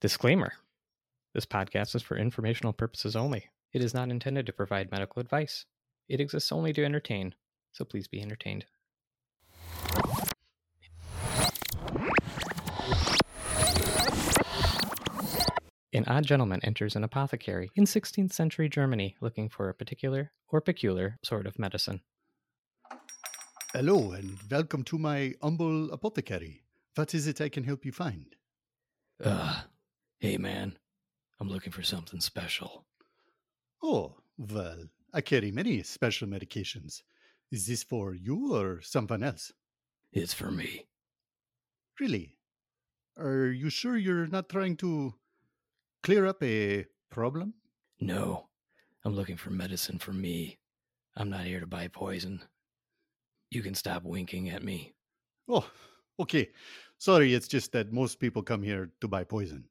Disclaimer This podcast is for informational purposes only. It is not intended to provide medical advice. It exists only to entertain, so please be entertained. An odd gentleman enters an apothecary in 16th century Germany looking for a particular or peculiar sort of medicine. Hello, and welcome to my humble apothecary. What is it I can help you find? Uh, hey man, I'm looking for something special. Oh, well, I carry many special medications. Is this for you or someone else? It's for me. Really? Are you sure you're not trying to clear up a problem? No, I'm looking for medicine for me. I'm not here to buy poison. You can stop winking at me. Oh, okay. Sorry, it's just that most people come here to buy poison.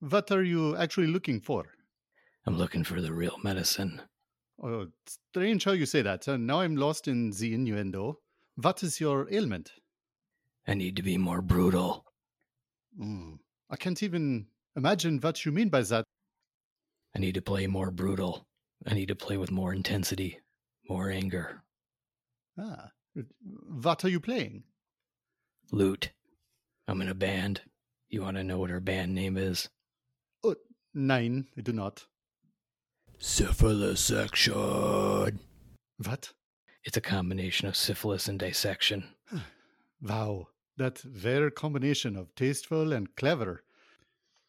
What are you actually looking for? I'm looking for the real medicine. Oh, strange how you say that. Uh, now I'm lost in the innuendo. What is your ailment? I need to be more brutal. Mm, I can't even imagine what you mean by that. I need to play more brutal. I need to play with more intensity, more anger. Ah, what are you playing? Lute. I'm in a band. You want to know what our band name is? Nein, I do not. Syphilis section. What? It's a combination of syphilis and dissection. Wow, that rare combination of tasteful and clever.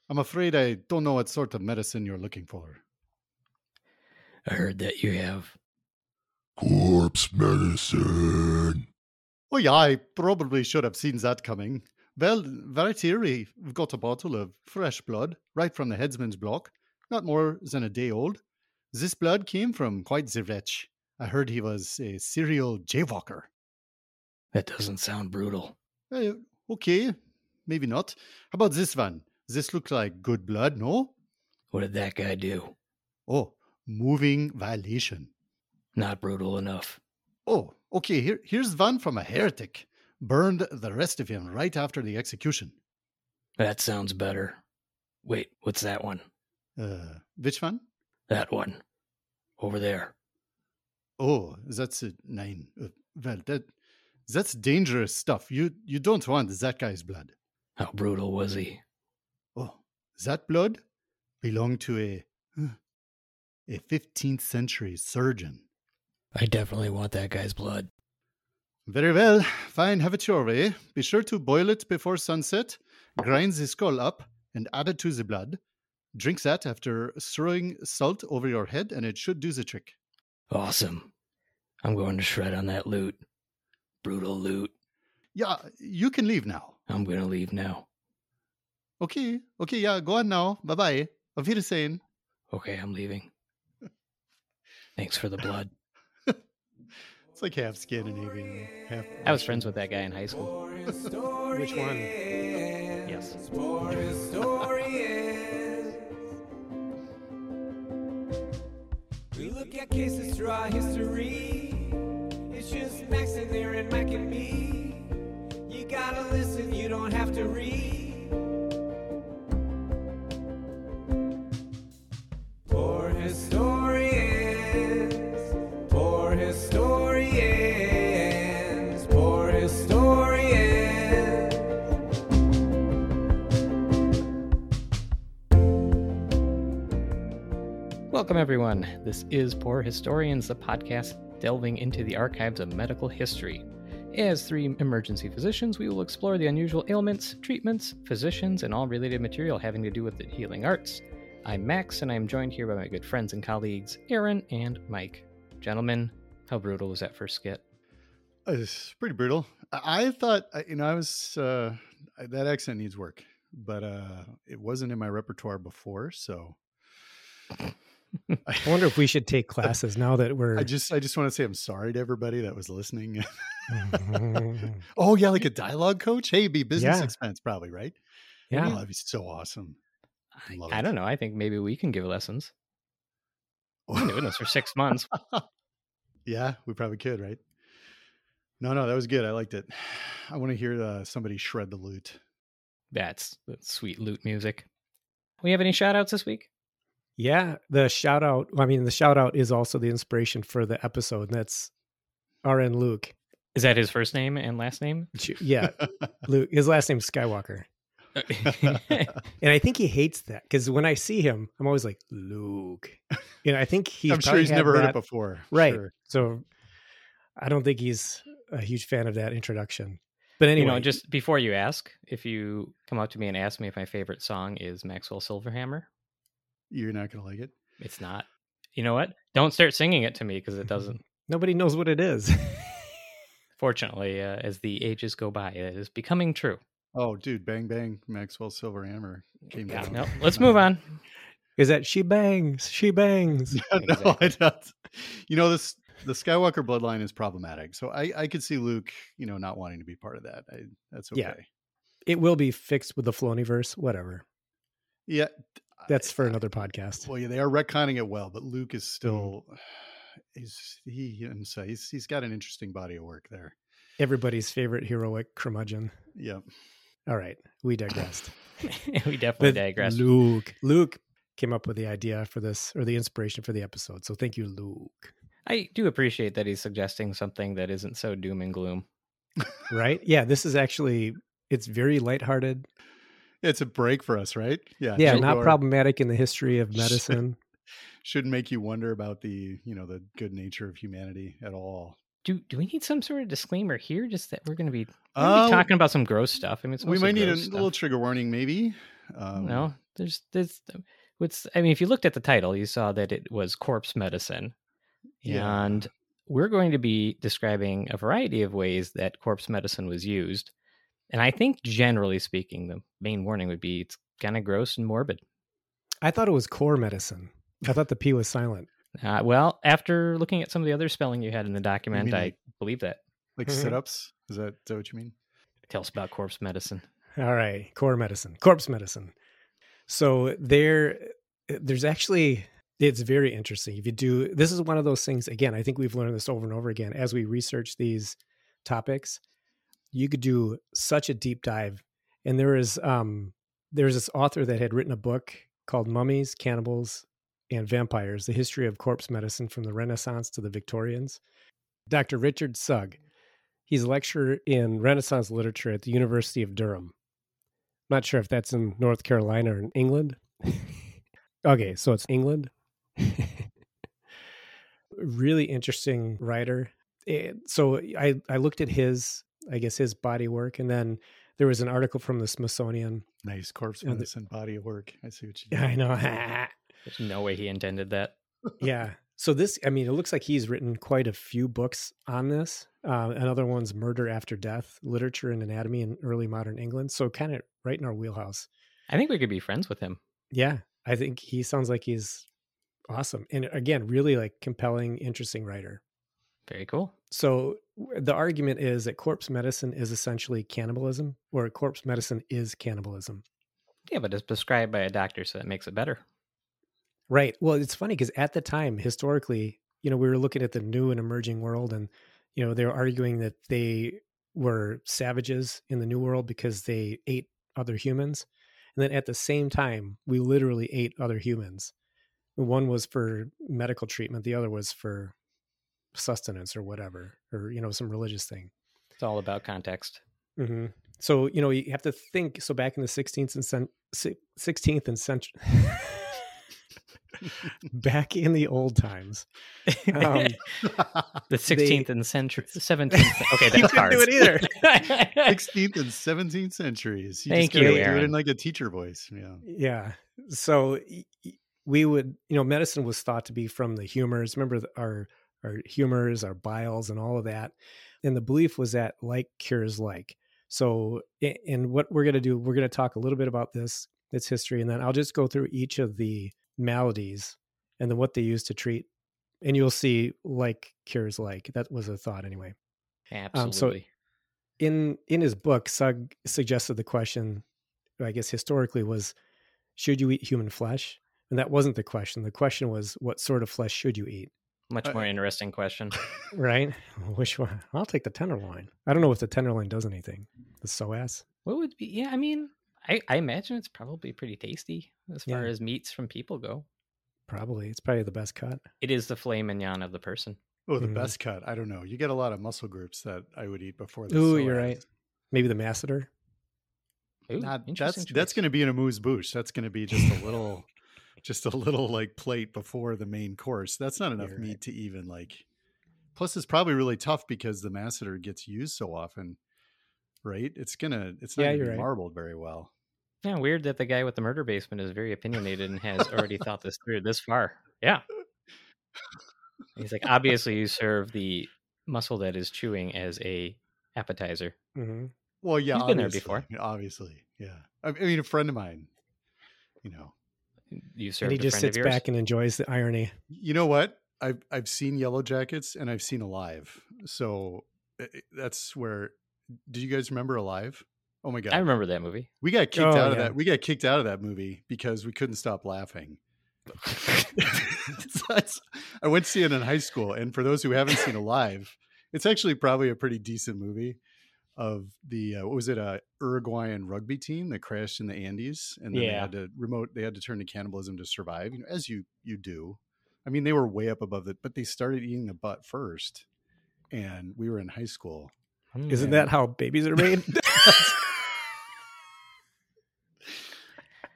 I'm afraid I don't know what sort of medicine you're looking for. I heard that you have corpse medicine. Oh, yeah, I probably should have seen that coming. Well, right here we've got a bottle of fresh blood right from the headsman's block, not more than a day old. This blood came from quite the wretch. I heard he was a serial jaywalker. That doesn't sound brutal. Uh, okay, maybe not. How about this one? This looks like good blood, no? What did that guy do? Oh, moving violation. Not brutal enough. Oh, okay, here, here's one from a heretic. Burned the rest of him right after the execution. That sounds better. Wait, what's that one? Uh, which one? That one. Over there. Oh, that's a nine. Uh, well, that that's dangerous stuff. You you don't want that guy's blood. How brutal was he? Oh, that blood belonged to a a 15th century surgeon. I definitely want that guy's blood. Very well. Fine, have it your way. Be sure to boil it before sunset, grind the skull up, and add it to the blood. Drink that after throwing salt over your head, and it should do the trick. Awesome. I'm going to shred on that lute. Brutal lute. Yeah, you can leave now. I'm going to leave now. Okay, okay, yeah, go on now. Bye bye. Auf Wiedersehen. Okay, I'm leaving. Thanks for the blood. It's like half Scandinavian, half. I was friends with that guy in high school. Which one? Yes. Welcome, everyone. This is Poor Historians, the podcast delving into the archives of medical history. As three emergency physicians, we will explore the unusual ailments, treatments, physicians, and all related material having to do with the healing arts. I'm Max, and I am joined here by my good friends and colleagues, Aaron and Mike. Gentlemen, how brutal was that first skit? It's pretty brutal. I, I thought, you know, I was uh, that accent needs work, but uh, it wasn't in my repertoire before, so I wonder if we should take classes now that we're. I just, I just want to say I'm sorry to everybody that was listening. oh yeah, like a dialogue coach. Hey, be business Yeah. expense probably, right? yeah. Oh, that'd be so awesome. I, Love I don't know. I think maybe we can give lessons. We've been doing this for six months. yeah, we probably could, right? No, no, that was good. I liked it. I want to hear uh, somebody shred the lute. That's, that's sweet lute music. We have any shout outs this week? Yeah, the shout out. I mean, the shout out is also the inspiration for the episode, and that's RN Luke. Is that his first name and last name? Yeah, Luke. His last name's Skywalker, and I think he hates that because when I see him, I'm always like Luke. You know, I think he's. I'm sure he's had never heard it before. Right. Sure. So, I don't think he's a huge fan of that introduction. But anyway, you know, just before you ask, if you come up to me and ask me if my favorite song is Maxwell Silverhammer, You're not going to like it. it's not. You know what? Don't start singing it to me because it doesn't. nobody knows what it is. Fortunately, uh, as the ages go by, it is becoming true. Oh, dude, bang bang, Maxwell Silver Hammer came Yeah, down. no, let's move on. is that she bangs? She bangs. no, Exactly. I don't. You know this. The Skywalker bloodline is problematic, so I I could see Luke, you know, not wanting to be part of that. I, that's okay. Yeah. It will be fixed with the Filoniverse. Whatever. Yeah, That's for I- another podcast. Well, yeah, they are retconning it well, but Luke is Mm-hmm. still. He's he himself. He's he's got an interesting body of work there. Everybody's favorite heroic curmudgeon. Yeah. All right, we digressed. we definitely But digress. Luke, Luke came up with the idea for this or the inspiration for the episode. So thank you, Luke. I do appreciate that he's suggesting something that isn't so doom and gloom. Right? Yeah, this is actually it's very lighthearted. It's a break for us, right? Yeah. Yeah, not go- problematic in the history of medicine. Shouldn't make you wonder about the you know the good nature of humanity at all. Do do we need some sort of disclaimer here? Just that we're going to be, we're gonna Uh, be talking about some gross stuff. I mean, it's we mostly might need a gross little trigger warning, maybe. Um, no, there's there's what's I mean, if you looked at the title, you saw that it was corpse medicine, Yeah. and we're going to be describing a variety of ways that corpse medicine was used. And I think, generally speaking, the main warning would be it's kind of gross and morbid. I thought it was core medicine. I thought the P was silent. Uh, well, after looking at some of the other spelling you had in the document, I like- believe that. like Mhm. sit ups. Is that, is that what you mean? Tell us about corpse medicine. All right, core medicine, corpse medicine. So there, there's actually it's very interesting. If you do, this is one of those things. Again, I think we've learned this over and over again as we research these topics. You could do such a deep dive, and there is um there's this author that had written a book called Mummies, Cannibals, and Vampires: The History of Corpse Medicine from the Renaissance to the Victorians. Dr. Richard Sugg. He's a lecturer in Renaissance literature at the University of Durham. Not sure if that's in North Carolina or in England. okay, so it's England. really interesting writer. So I I looked at his I guess his body work, and then there was an article from the Smithsonian. Nice corpse Yeah, the- body of work. I see what you did. I know. There's no way he intended that. yeah. So this, I mean, it looks like he's written quite a few books on this. Uh, another one's Murder After Death: Literature and Anatomy in Early Modern England. So kind of right in our wheelhouse. I think we could be friends with him. Yeah, I think he sounds like he's awesome, and again, really like compelling, interesting writer. Very cool. So w- the argument is that corpse medicine is essentially cannibalism, or corpse medicine is cannibalism. Yeah, but it's prescribed by a doctor, so that makes it better. Right. Well, it's funny because at the time, historically, you know, we were looking at the new and emerging world, and you know, they were arguing that they were savages in the new world because they ate other humans, and then at the same time, we literally ate other humans. One was for medical treatment, the other was for sustenance or whatever, or you know, some religious thing. It's all about context. hmm So you know, you have to think. So back in the 16th and cen- 16th and century, back in the old times, um, the 16th and century, 17th. Okay, You that's hard. do it either. 16th and 17th centuries. You Thank just gotta you, do it in like a teacher voice. Yeah. Yeah. So y- y- we would, you know, medicine was thought to be from the humors. Remember the, our our humors, our biles, and all of that. And the belief was that like cures like. So, and what we're going to do, we're going to talk a little bit about this, its history, and then I'll just go through each of the maladies and then what they use to treat. And you'll see like cures like. That was a thought anyway. Um, Absolutely. So, in in his book, Sugg suggested the question, I guess historically, was should you eat human flesh? And that wasn't the question. The question was, what sort of flesh should you eat? Much Uh, more interesting question. Right? Which one? I'll take the tenderloin. I don't know if the tenderloin does anything. The psoas. What would be? Yeah, I mean, I, I imagine it's probably pretty tasty as far Yeah. as meats from people go. Probably. It's probably the best cut. It is the filet mignon of the person. Oh, the Mhm. best cut. I don't know. You get a lot of muscle groups that I would eat before the Ooh, psoas. you're right. Maybe the masseter. Ooh, Not, that's interesting that's going to be in amuse-bouche. That's going to be just a little, just a little like plate before the main course. That's not enough You're meat right. to even like. Plus, it's probably really tough because the masseter gets used so often, right? It's gonna, it's not Yeah, gonna be right. marbled very well. Yeah, weird that the guy with the murder basement is very opinionated and has already thought this through this far. Yeah. He's like, obviously, you serve the muscle that is chewing as a appetizer. hmm Well, yeah, He's been there obviously, before. Obviously, yeah. I I mean, a friend of mine, you know, You And he a just sits back and enjoys the irony. You know what? I've I've seen Yellow Jackets and I've seen Alive. So uh, that's where. Do you guys remember Alive? Oh my god! I remember that movie. we got kicked Oh, out of yeah. that. We got kicked out of that movie because we couldn't stop laughing. So I went to see it in high school, and for those who haven't seen Alive, it's actually probably a pretty decent movie. Of the uh, what was it a Uruguayan rugby team that crashed in the Andes, and then they had to remote. They had to turn to cannibalism to survive, you know, as you you do. I mean, they were way up above it, but they started eating the butt first, and we were in high school. Isn't that how babies are made?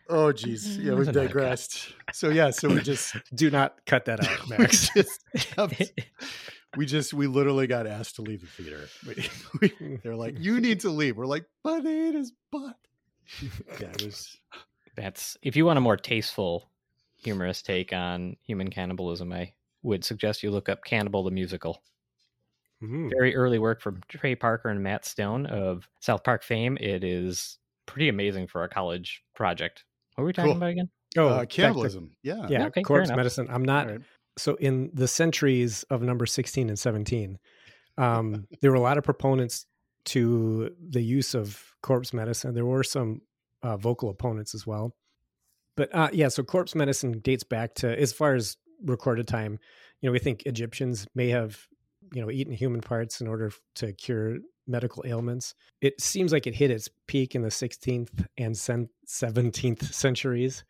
Oh, geez, yeah, we've digressed. So yeah, so we just Do not cut that out, we Max. Just kept- we just we literally got asked to leave the theater. We, we, they're like, "You need to leave." We're like, "But it is ate his butt." Yeah, it was. That's if you want a more tasteful, humorous take on human cannibalism, I would suggest you look up Cannibal the Musical. Mhm. Very early work from Trey Parker and Matt Stone of South Park fame. It is pretty amazing for a college project. What were we talking Cool. about again? Oh, uh, back to- cannibalism. Yeah. yeah, Okay, fair corpse medicine. I'm not All right. So in the centuries of number 16 and 17 um, there were a lot of proponents to the use of corpse medicine. There were some uh, vocal opponents as well. But uh, yeah so corpse medicine dates back to as far as recorded time you know we think egyptians may have you know eaten human parts in order to cure medical ailments. It seems like it hit its peak in the 16th and 17th centuries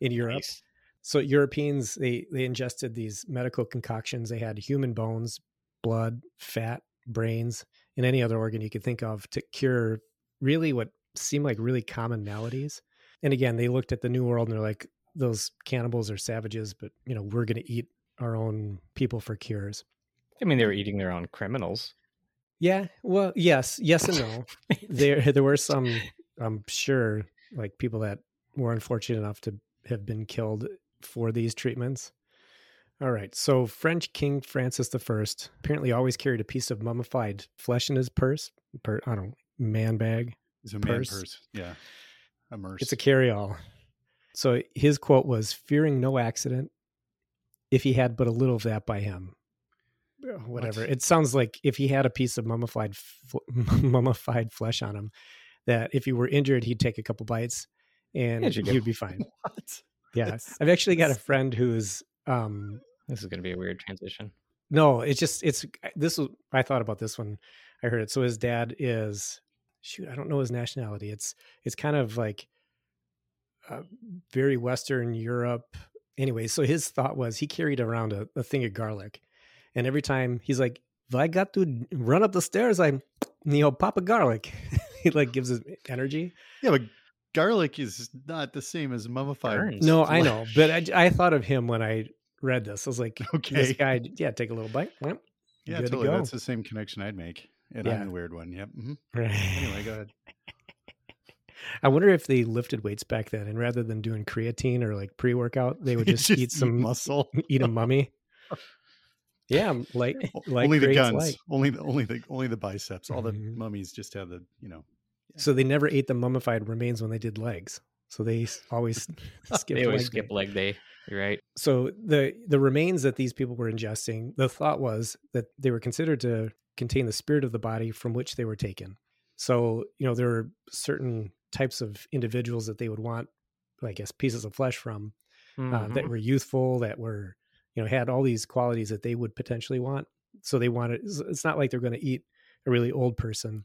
in europe. Nice. So Europeans they they ingested these medical concoctions. They had human bones, blood, fat, brains, and any other organ you could think of to cure really what seemed like really common maladies. And again, they looked at the New World and they're like, those cannibals are savages, but you know we're going to eat our own people for cures. I mean, they were eating their own criminals. Yeah, well, yes, yes and no. there there were some, I'm sure, like people that were unfortunate enough to have been killed for these treatments. All right, so French King Francis I apparently always carried a piece of mummified flesh in his purse. Per, I don't man bag. It's a man Purse. purse. Yeah. Immersed. It's a carry-all. So his quote was, "Fearing no accident, if he had but a little of that by him." Uh, Whatever. What? It sounds like if he had a piece of mummified f- mummified flesh on him, that if he were injured, he'd take a couple bites and he'd be fine. what? Yeah, I've actually got a friend who's um This is going to be a weird transition. no, it's just it's this was I thought about this when I heard it. So his dad is shoot, I don't know his nationality. It's it's kind of like uh, very Western Europe. Anyway, so his thought was he carried around a, a thing of garlic, and every time he's like, "If I got to run up the stairs, I, you know, pop a garlic." he like gives his energy. Yeah, but garlic is not the same as mummified. Burns. No, I know, but I, I thought of him when I read this. I was like, this Okay. guy, yeah, take a little bite. Well, Yeah, good to totally. That's the same connection I'd make. And Yeah. I'm the weird one. Yep. hmm Right. Anyway, go ahead. I wonder if they lifted weights back then, and rather than doing creatine or like pre workout, they would just, eat some muscle. eat a mummy. Yeah, like like only the guns. like. Only the only the only the biceps. All the Mhm. mummies just have the you know. So they never ate the mummified remains when they did legs. So they always skipped they always leg skip day. leg day. You're right. So the the remains that these people were ingesting, the thought was that they were considered to contain the spirit of the body from which they were taken. So you know there were certain types of individuals that they would want, I guess, pieces of flesh from uh, Mhm. that were youthful, that were you know had all these qualities that they would potentially want. So they wanted. It's not like they're going to eat a really old person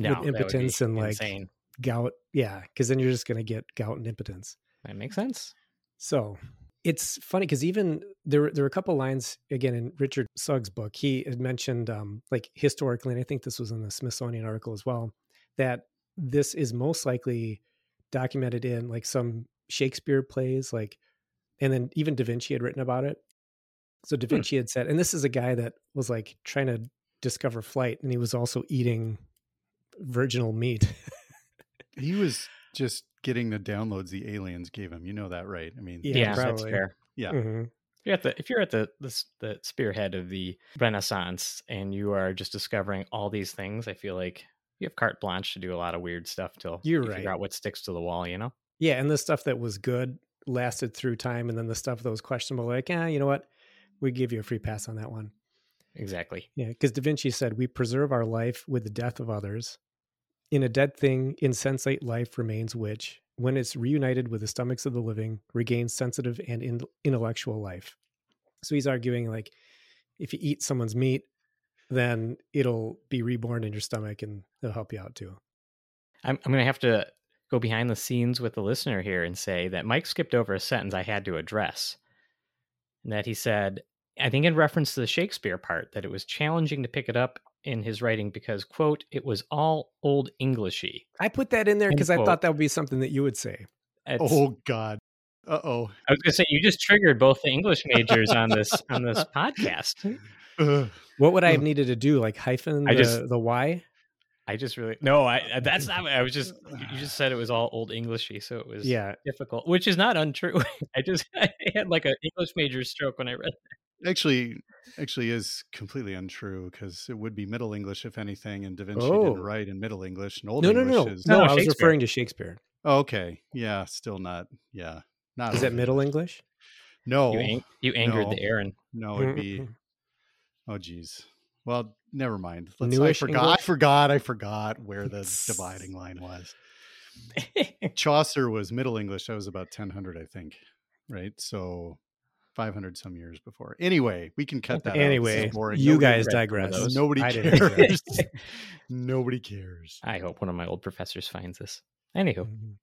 no, with that would be impotence and, like, insane. gout. Yeah, because then you're just going to get gout and impotence. That makes sense. So it's funny because even there, there were a couple lines again in Richard Sugg's book. He had mentioned, um, like historically, and I think this was in the Smithsonian article as well, that this is most likely documented in like some Shakespeare plays, like, and then even Da Vinci had written about it. So Da Vinci had said, and this is a guy that was like trying to discover flight, and he was also eating virginal meat. He was just getting the downloads the aliens gave him. You know that, right? I mean, Yeah, Yeah, that's fair. yeah. Mhm. If you're at the if you're at the, the the spearhead of the Renaissance and you are just discovering all these things, I feel like you have carte blanche to do a lot of weird stuff till You're you right. figure out what sticks to the wall. You know. Yeah, and the stuff that was good lasted through time, and then the stuff that was questionable, like, ah, you know what, we give you a free pass on that one. Exactly. Yeah, because Da Vinci said, "We preserve our life with the death of others. In a dead thing, insensate life remains, which, when it's reunited with the stomachs of the living, regains sensitive and in- intellectual life." So he's arguing, like, if you eat someone's meat, then it'll be reborn in your stomach, and it'll help you out too. I'm I'm gonna have to go behind the scenes with the listener here and say that Mike skipped over a sentence I had to address. And that he said, I think in reference to the Shakespeare part, that it was challenging to pick it up in his writing because, quote, it was all old Englishy. I put that in there because I thought that would be something that you would say. It's- Oh God. Uh oh. I was gonna say you just triggered both the English majors on this on this podcast. What would I have needed to do? Like hyphen the, I just- the Y? I just really no, I that's not. I was just you just said it was all old Englishy, so it was Yeah. difficult, which is not untrue. I just I had like an English major stroke when I read. Actually, actually is completely untrue because it would be Middle English if anything, and Da Vinci Oh. didn't write in Middle English, and Old No, no, English no. is. No, No, I was referring to Shakespeare. Oh, okay, yeah, still not. Yeah, not. Is that Middle English? No, You, ang- you angered no. the Aaron. no, it'd be. Oh, geez. Well, never mind. Let's, I Newish forgot. I forgot. I forgot where the dividing line was. Chaucer was Middle English. That was about 1000, I think. Right. So 500 some years before. Anyway, we can cut that out. Anyway, boring. you Nobody- guys read some of digress. Nobody I cares. Nobody cares. I hope one of my old professors finds this. Anywho, Mhm.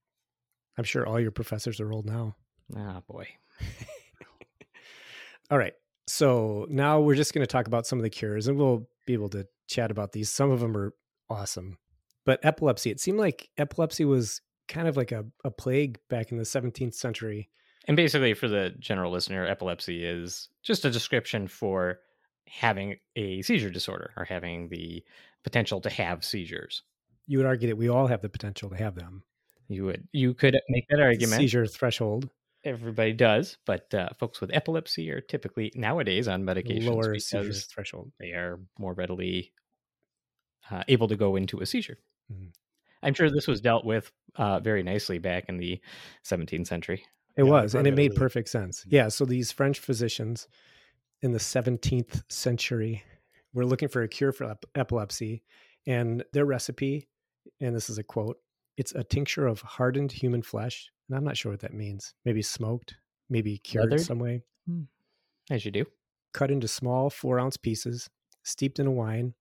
I'm sure all your professors are old now. ah boy, All right. So now we're just going to talk about some of the cures and we'll be able to chat about these. Some of them are awesome. But epilepsy, it seemed like epilepsy was kind of like a, a plague back in the 17th century. And basically for the general listener, epilepsy is just a description for having a seizure disorder or having the potential to have seizures. You would argue that we all have the potential to have them. You would you could make that argument. Seizure threshold, Everybody does, but uh, folks with epilepsy are typically nowadays on medications lower seizure threshold. they are more readily uh, able to go into a seizure. Mhm. I'm sure this was dealt with uh, very nicely back in the 17th century. It Yeah, was, and it made had perfect sense. Yeah. So these French physicians in the 17th century were looking for a cure for ep- epilepsy, and their recipe, and this is a quote, it's a tincture of hardened human flesh. And I'm not sure what that means. Maybe smoked, maybe cured Leathered? some way, hmm. As you do. cut into small four ounce pieces, steeped in a wine,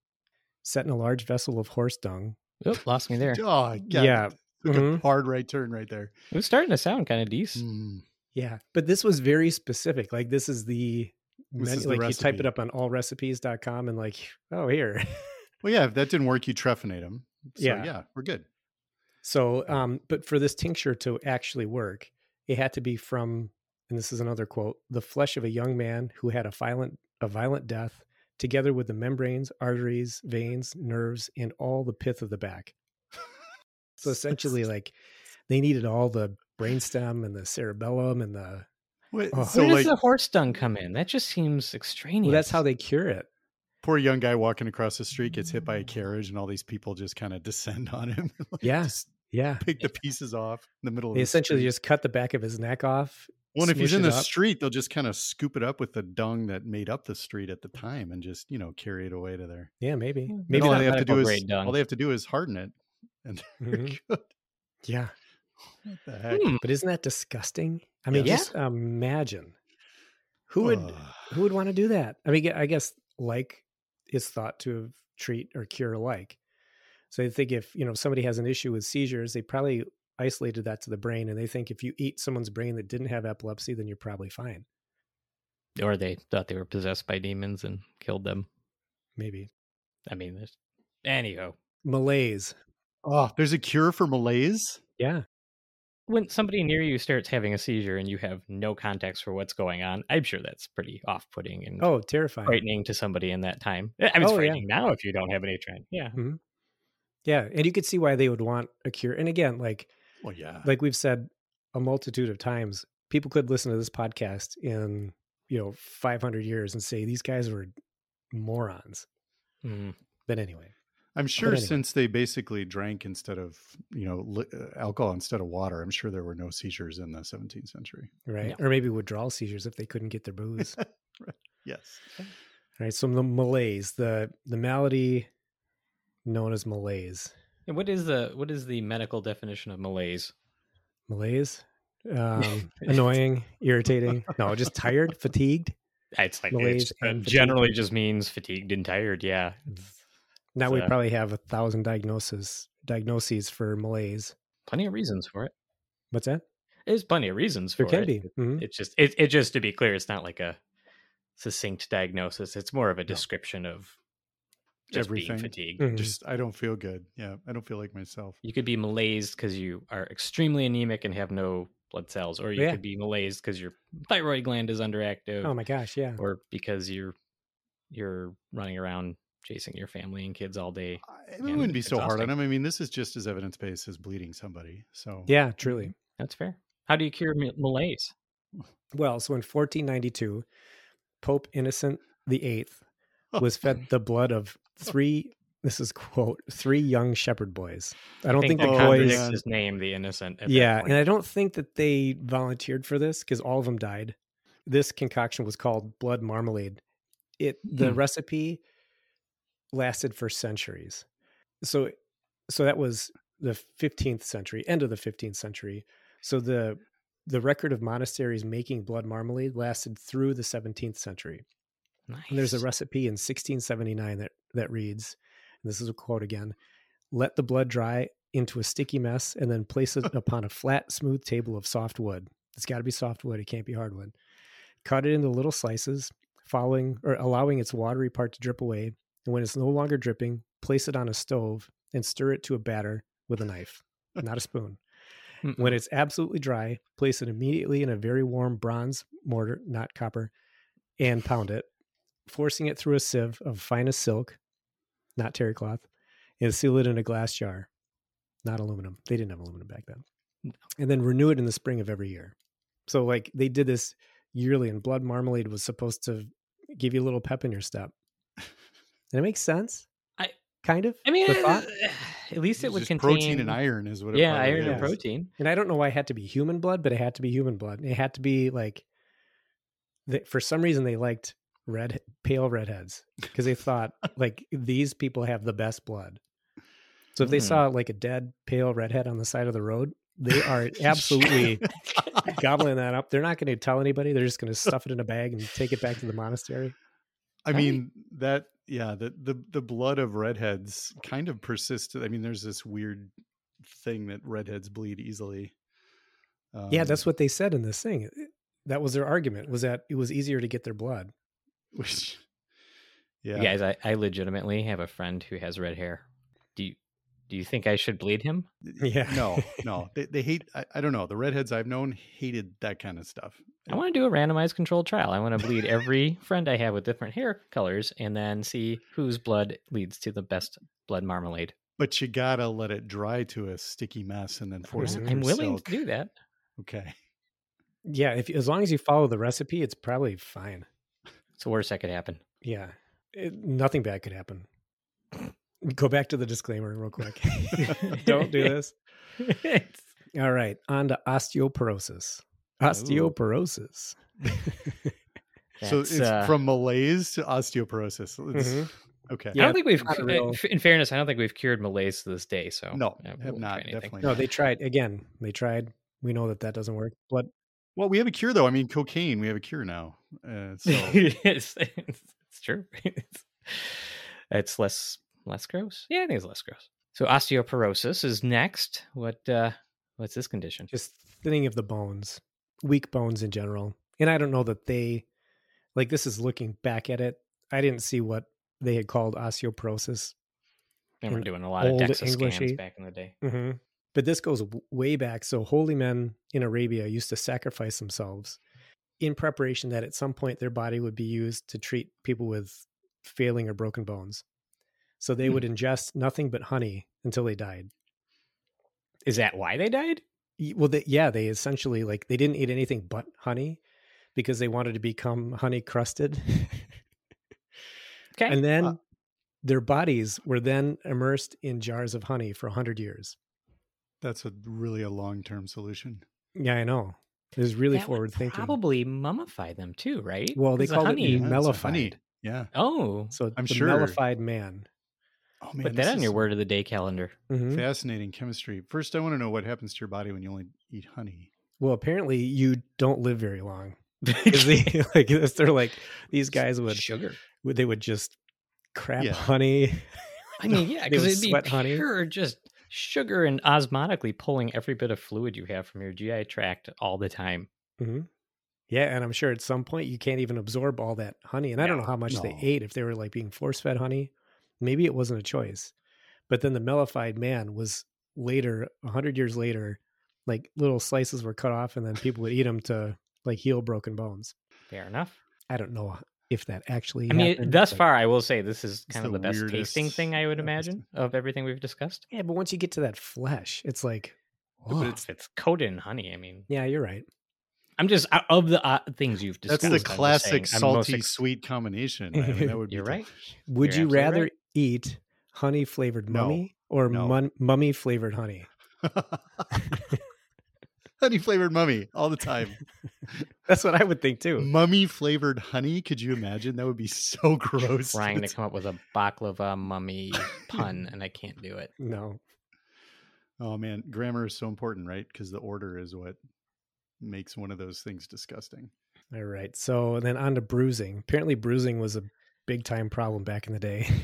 set in a large vessel of horse dung. Oop, lost me there. Oh, yeah. Yeah. Took Mhm. a hard right turn right there. It was starting to sound kind of decent. Mm. Yeah, but this was very specific. Like this is the, This menu, is the like you type it up on allrecipes.com and like, oh here. Well, yeah, if that didn't work, you trephinate them. So, Yeah. yeah, we're good. So, um, but for this tincture to actually work, it had to be from, and this is another quote, the flesh of a young man who had a violent, a violent death, together with the membranes, arteries, veins, nerves, and all the pith of the back. So essentially, like they needed all the brainstem and the cerebellum and the. Wait, Oh. So, Where does like, the horse dung come in? That just seems extraneous. Well, that's how they cure it. poor young guy walking across the street gets hit by a mm. carriage, and all these people just kind of descend on him. like, Yeah. Yeah, pick the pieces off in the middle of they the essentially street. just cut the back of his neck off. Well, and if he's in the up. street, they'll just kind of scoop it up with the dung that made up the street at the time, and just you know carry it away to there. Yeah, maybe. Maybe all they have to do is dung. all they have to do is harden it, and they're Mhm. good. Yeah, What the heck? Hmm. but isn't that disgusting? I mean, Yeah. just imagine who would Ugh. who would want to do that? I mean, I guess like is thought to treat or cure like. So they think if you know somebody has an issue with seizures, they probably isolated that to the brain, and they think if you eat someone's brain that didn't have epilepsy, then you're probably fine. Or they thought they were possessed by demons and killed them. Maybe I mean, there's anyhow. malaise. Oh, there's a cure for malaise. Yeah, When somebody near you starts having a seizure and you have no context for what's going on, I'm sure that's pretty off-putting and oh, terrifying. frightening to somebody in that time. I mean, it's Oh, yeah. frightening now if you don't have any trend. Yeah. Yeah, and you could see why they would want a cure. And again, like Well, yeah. like we've said a multitude of times, people could listen to this podcast in you know 500 years and say these guys were morons. Mm. But anyway, I'm sure anyway. since they basically drank instead of you know li- uh, alcohol instead of water, I'm sure there were no seizures in the 17th century. right? Or maybe withdrawal seizures if they couldn't get their booze. Yes. right. So the malaise, the the malady known as malaise. And what is the what is the medical definition of malaise? Malaise. Um, annoying, irritating. No, just tired, fatigued. It's like Malaise it's, and uh, generally just means fatigued and tired. Yeah. Now we probably have a thousand diagnoses diagnoses for malaise. Plenty of reasons for it. What's that? There's plenty of reasons for There can it. be. Mhm. It's just it, it just to be clear, it's not like a succinct diagnosis. It's more of a description of just Everything. being fatigued. Mhm. Just I don't feel good. Yeah, I don't feel like myself. You could be malaised because you are extremely anemic and have no blood cells, or you Yeah. could be malaised because your thyroid gland is underactive, Oh my gosh, yeah. or because you're you're running around chasing your family and kids all day. I- It wouldn't be it's so hard on exhausting. them. I mean, this is just as evidence based as bleeding somebody. So Yeah, truly. That's fair. How do you cure ma- malaise? Well, so in 1492, Pope Innocent the Eighth was fed the blood of three. This is quote three young shepherd boys. I don't think, that the Oh, boys. yeah. his name, the innocent. Yeah, and I don't think that they volunteered for this because all of them died. This concoction was called blood marmalade. It the Hmm. recipe lasted for centuries. So so that was the 15th century, end of the 15th century. So the the record of monasteries making blood marmalade lasted through the 17th century. And there's a recipe in 1679 that that reads, and this is a quote again: "Let the blood dry into a sticky mess, and then place it upon a flat, smooth table of soft wood. It's got to be soft wood; it can't be hardwood. Cut it into little slices, following or allowing its watery part to drip away. And when it's no longer dripping, place it on a stove and stir it to a batter with a knife, not a spoon. Mm-mm. When it's absolutely dry, place it immediately in a very warm bronze mortar, not copper, and pound it, forcing it through a sieve of finest silk, not terry cloth, and seal it in a glass jar, not aluminum. They didn't have aluminum back then. And then renew it in the spring of every year. So, like, they did this yearly, and blood marmalade was supposed to give you a little pep in your step. And it makes sense. I- kind of. I mean, the thought. at least it It's would contain protein and iron is what. It Yeah, probably iron and protein. And I don't know why it had to be human blood, but it had to be human blood. It had to be like, they, for some reason, they liked red, pale redheads because they thought like these people have the best blood. So if they Hmm. saw like a dead, pale redhead on the side of the road, they are absolutely gobbling that up. They're not going to tell anybody. They're just going to stuff it in a bag and take it back to the monastery. I Right. mean that yeah, the, the the blood of redheads kind of persisted. I mean, there's this weird thing that redheads bleed easily. yeah, Um, that's what they said in this thing. That was their argument was that it was easier to get their blood. which yeah. You guys, I, I legitimately have a friend who has red hair. Do you do you think I should bleed him? Yeah. No, no. They they hate I, I don't know. The redheads I've known hated that kind of stuff. I want to do a randomized controlled trial. I want to bleed every friend I have with different hair colors and then see whose blood leads to the best blood marmalade. But you gotta let it dry to a sticky mess and then force Yeah, it. I'm willing silk. to do that. Okay. Yeah, if as long as you follow the recipe, it's probably fine. It's the worst that could happen. Yeah, it, nothing bad could happen. Go back to the disclaimer real quick. Don't do this. All right, on to osteoporosis. Osteoporosis. so it's uh, from malaise to osteoporosis. It's, Mhm. Okay. I don't think we've, real- in fairness, I don't think we've cured malaise to this day. So No, yeah, have won't not, try anything. definitely No, not. they tried again. They tried. We know that that doesn't work. But Well, we have a cure though. I mean, cocaine. We have a cure now. Uh, so it's, it's, it's true. It's, it's less less gross. Yeah, I think it's less gross. So osteoporosis is next. What uh what's this condition? Just thinning of the bones, weak bones in general. And I don't know that they, like, this is looking back at it. I didn't see what they had called osteoporosis. They were in doing a lot of DEXA scans back in the day. hmm But this goes w- way back. So holy men in Arabia used to sacrifice themselves in preparation that at some point their body would be used to treat people with failing or broken bones. So they Hmm. would ingest nothing but honey until they died. Is that why they died? Y- Well, they, yeah, they essentially like they didn't eat anything but honey because they wanted to become honey crusted. Okay. and then Uh, their bodies were then immersed in jars of honey for 100 years. That's a really a long term solution. Yeah, I know. It was really That would forward thinking. Probably mummify them too, right? Well, they 'Cause the called it honey. the Yeah, it's honey. mellified. Yeah. Oh, So I'm the sure- mellified man. Oh man, put that on your word of the day calendar. Mhm. Fascinating chemistry. First, I want to know what happens to your body when you only eat honey. Well, apparently you don't live very long. they, like they're like these guys would, sugar. would they would just crap Yeah. honey. I mean, yeah, because would it'd be sweat honey. pure just sugar and osmotically pulling every bit of fluid you have from your GI tract all the time. Mhm. Yeah, and I'm sure at some point you can't even absorb all that honey. And I don't know how much they ate if they were like being force fed honey. Maybe it wasn't a choice. But then the mellified man was later, a hundred years later, like little slices were cut off, and then people would eat them to like heal broken bones. Fair enough. I don't know if that actually. I mean, happened, thus far, I will say this is kind of the the best tasting thing I would episode. imagine of everything we've discussed. Yeah, but once you get to that flesh, it's like, But it's- it's coated in honey, I mean, yeah, you're right. I'm just of the uh, things you've discussed. That's the classic saying, salty ex- sweet combination. I mean, that would be You're right. Would You're you rather right. Eat honey flavored No. mummy or No. mun- mummy flavored honey? honey flavored mummy all the time. That's what I would think too. mummy flavored honey. Could you imagine? That would be so gross. trying to come up with a baklava mummy pun, and I can't do it. No. Oh man, grammar is so important, right? Because the order is what makes one of those things disgusting. All right. So then on to bruising. Apparently, bruising was a big time problem back in the day.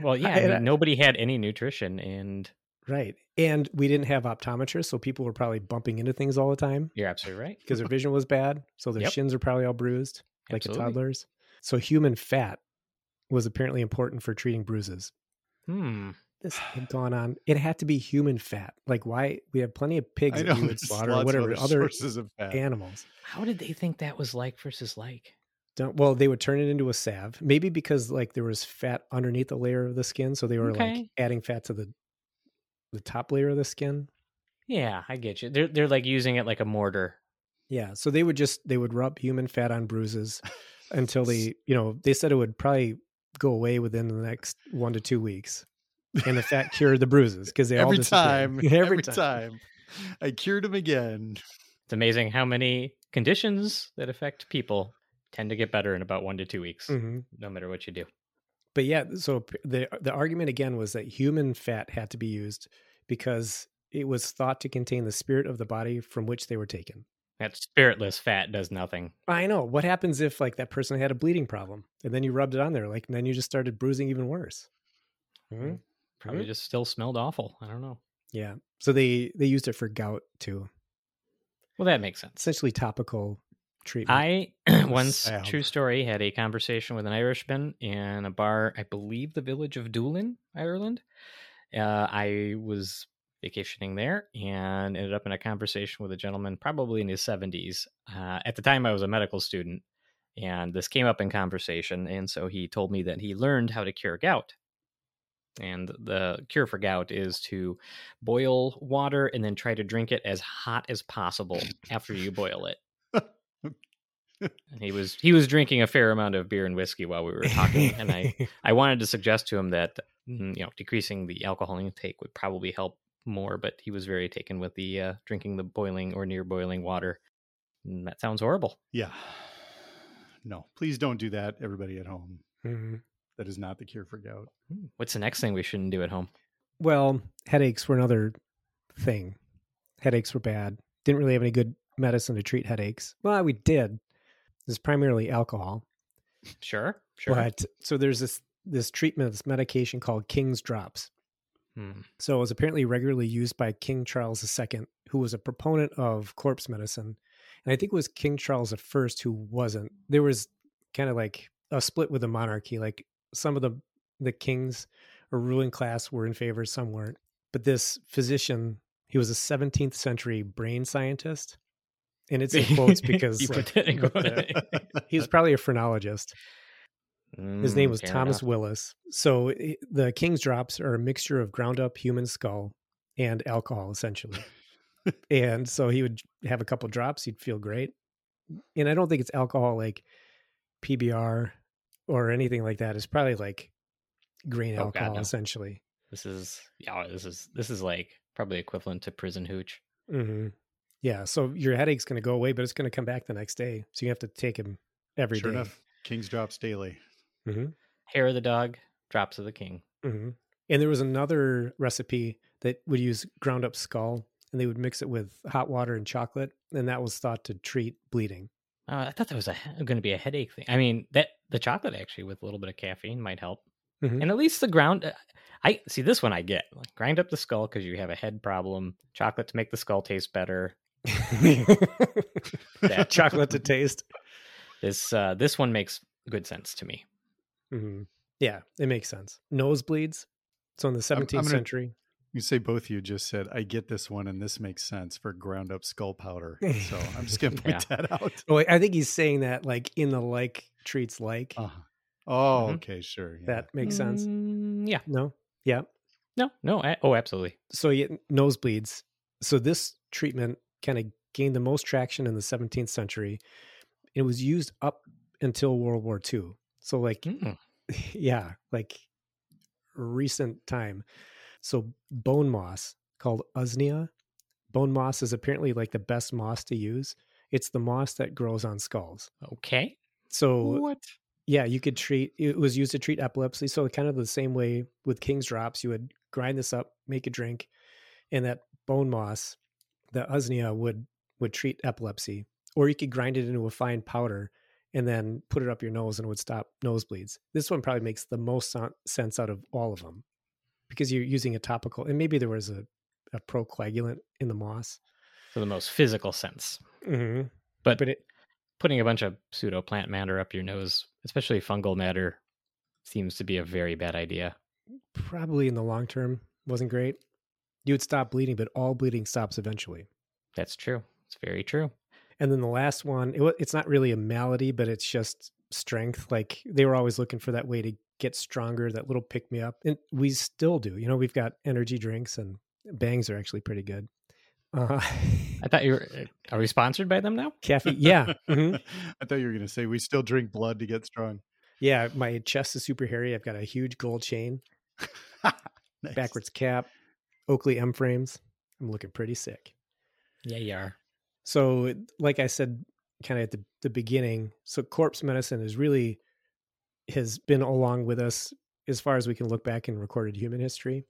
Well, yeah, I I- mean, nobody had any nutrition, and right. And we didn't have optometrists, so people were probably bumping into things all the time you're absolutely right. because their vision was bad. So their Yep. shins are probably all bruised, like Absolutely. a toddler's. So human fat was apparently important for treating bruises. Hmm. This had gone on. It had to be human fat. Like why we have plenty of pigs I that we would slaughter or whatever other other sources of fat. animals. How did they think that was like versus like? Don't, well, they would turn it into a salve. Maybe because like there was fat underneath the layer of the skin, so they were like adding fat to the the top layer of the skin. Yeah, I get you. They're they're like using it like a mortar. Yeah, so they would just they would rub human fat on bruises until they, you know, they said it would probably go away within the next one to two weeks, and the fat cured the bruises because they all every disappeared. time, every, time. I cured him again. It's amazing how many conditions that affect people tend to get better in about one to two weeks, Mhm. no matter what you do. But yeah, so the the argument again was that human fat had to be used because it was thought to contain the spirit of the body from which they were taken. That spiritless fat does nothing. I know. What happens if like that person had a bleeding problem and then you rubbed it on there, like and then you just started bruising even worse? Mhm. Probably Mhm. just still smelled awful. I don't know. Yeah. So they they used it for gout too. Well, that makes sense. Essentially topical treatment. I once, true story, had a conversation with an Irishman in a bar, I believe the village of Doolin, Ireland. Uh, I was vacationing there and ended up in a conversation with a gentleman, probably in his 70s. Uh, at the time, I was a medical student, and this came up in conversation. And so he told me that he learned how to cure gout. And the cure for gout is to boil water and then try to drink it as hot as possible after you boil it. And he was he was drinking a fair amount of beer and whiskey while we were talking, and I I wanted to suggest to him that mm, you know decreasing the alcohol intake would probably help more, but he was very taken with the uh, drinking the boiling or near boiling water. And that sounds horrible. Yeah. No, please don't do that, everybody at home. Mhm. That is not the cure for gout. Hmm, What's the next thing we shouldn't do at home? Well, headaches were another thing. Headaches were bad. Didn't really have any good medicine to treat headaches. Well, we did. It's primarily alcohol. Sure, sure. But so there's this this treatment, this medication called King's Drops. Hmm. So it was apparently regularly used by King Charles II, who was a proponent of corpse medicine. And I think it was King Charles I who wasn't. There was kind of like a split with the monarchy. Like some of the the kings or ruling class were in favor, some weren't. But this physician, he was a 17th century brain scientist. And it's in quotes because You like, the- he was probably a phrenologist. His name Mm, was Thomas enough. Willis. So the King's Drops are a mixture of ground up human skull and alcohol, essentially. and so he would have a couple drops, he'd feel great. And I don't think it's alcohol like PBR or anything like that. It's probably like grain Oh, God, alcohol, no. essentially. This is yeah. This is this is like probably equivalent to prison hooch. hmm Yeah. So your headache's going to go away, but it's going to come back the next day. So you have to take him every day. sure enough, King's drops daily. hmm Hair of the dog, drops of the king. hmm And there was another recipe that would use ground up skull and they would mix it with hot water and chocolate. And that was thought to treat bleeding. Uh, I thought that was going to be a headache thing. I mean, that the chocolate actually with a little bit of caffeine might help. Mhm. And at least the ground, uh, I see this one I get. Like, grind up the skull because you have a head problem. Chocolate to make the skull taste better. that chocolate to taste. This uh, this one makes good sense to me. hmm Yeah, it makes sense. Nosebleeds. So in the 17th I'm gonna- century. You say both of you just said, I get this one and this makes sense for ground up skull powder. So I'm just going to point that out. Oh, I think he's saying that like in the like treats like. Uh-huh. Oh, Mhm. okay, sure. Yeah. That makes sense. Mm, yeah. No? Yeah. No. No. I, oh, absolutely. so you get nosebleeds. So this treatment kind of gained the most traction in the 17th century. It was used up until World War II. So like, Mm. yeah, like recent time. So bone moss called usnea. Bone moss is apparently like the best moss to use. It's the moss that grows on skulls. Okay. So What? yeah, you could treat it was used to treat epilepsy. So kind of the same way with King's drops, you would grind this up, make a drink, and that bone moss, the usnea would would treat epilepsy. Or you could grind it into a fine powder and then put it up your nose and it would stop nosebleeds. This one probably makes the most sense out of all of them because you're using a topical and maybe there was a, a procoagulant in the moss. For the most physical sense. Mm-hmm. But, But it putting a bunch of pseudo plant matter up your nose, especially fungal matter, seems to be a very bad idea. probably in the long term wasn't great. You would stop bleeding, but all bleeding stops eventually. That's true. It's very true. And then the last one, it, it's not really a malady, but it's just strength. Like they were always looking for that way to get stronger, that little pick me up. And we still do. You know, we've got energy drinks and bangs are actually pretty good. Uh, I thought you were. uh, Are we sponsored by them now? caffeine. Yeah. mhm. I thought you were going to say we still drink blood to get strong. Yeah. My chest is super hairy. I've got a huge gold chain, Nice. backwards cap, Oakley M frames. I'm looking pretty sick. Yeah, you are. So, like I said, kind of at the, the beginning, so corpse medicine is really has been along with us as far as we can look back in recorded human history.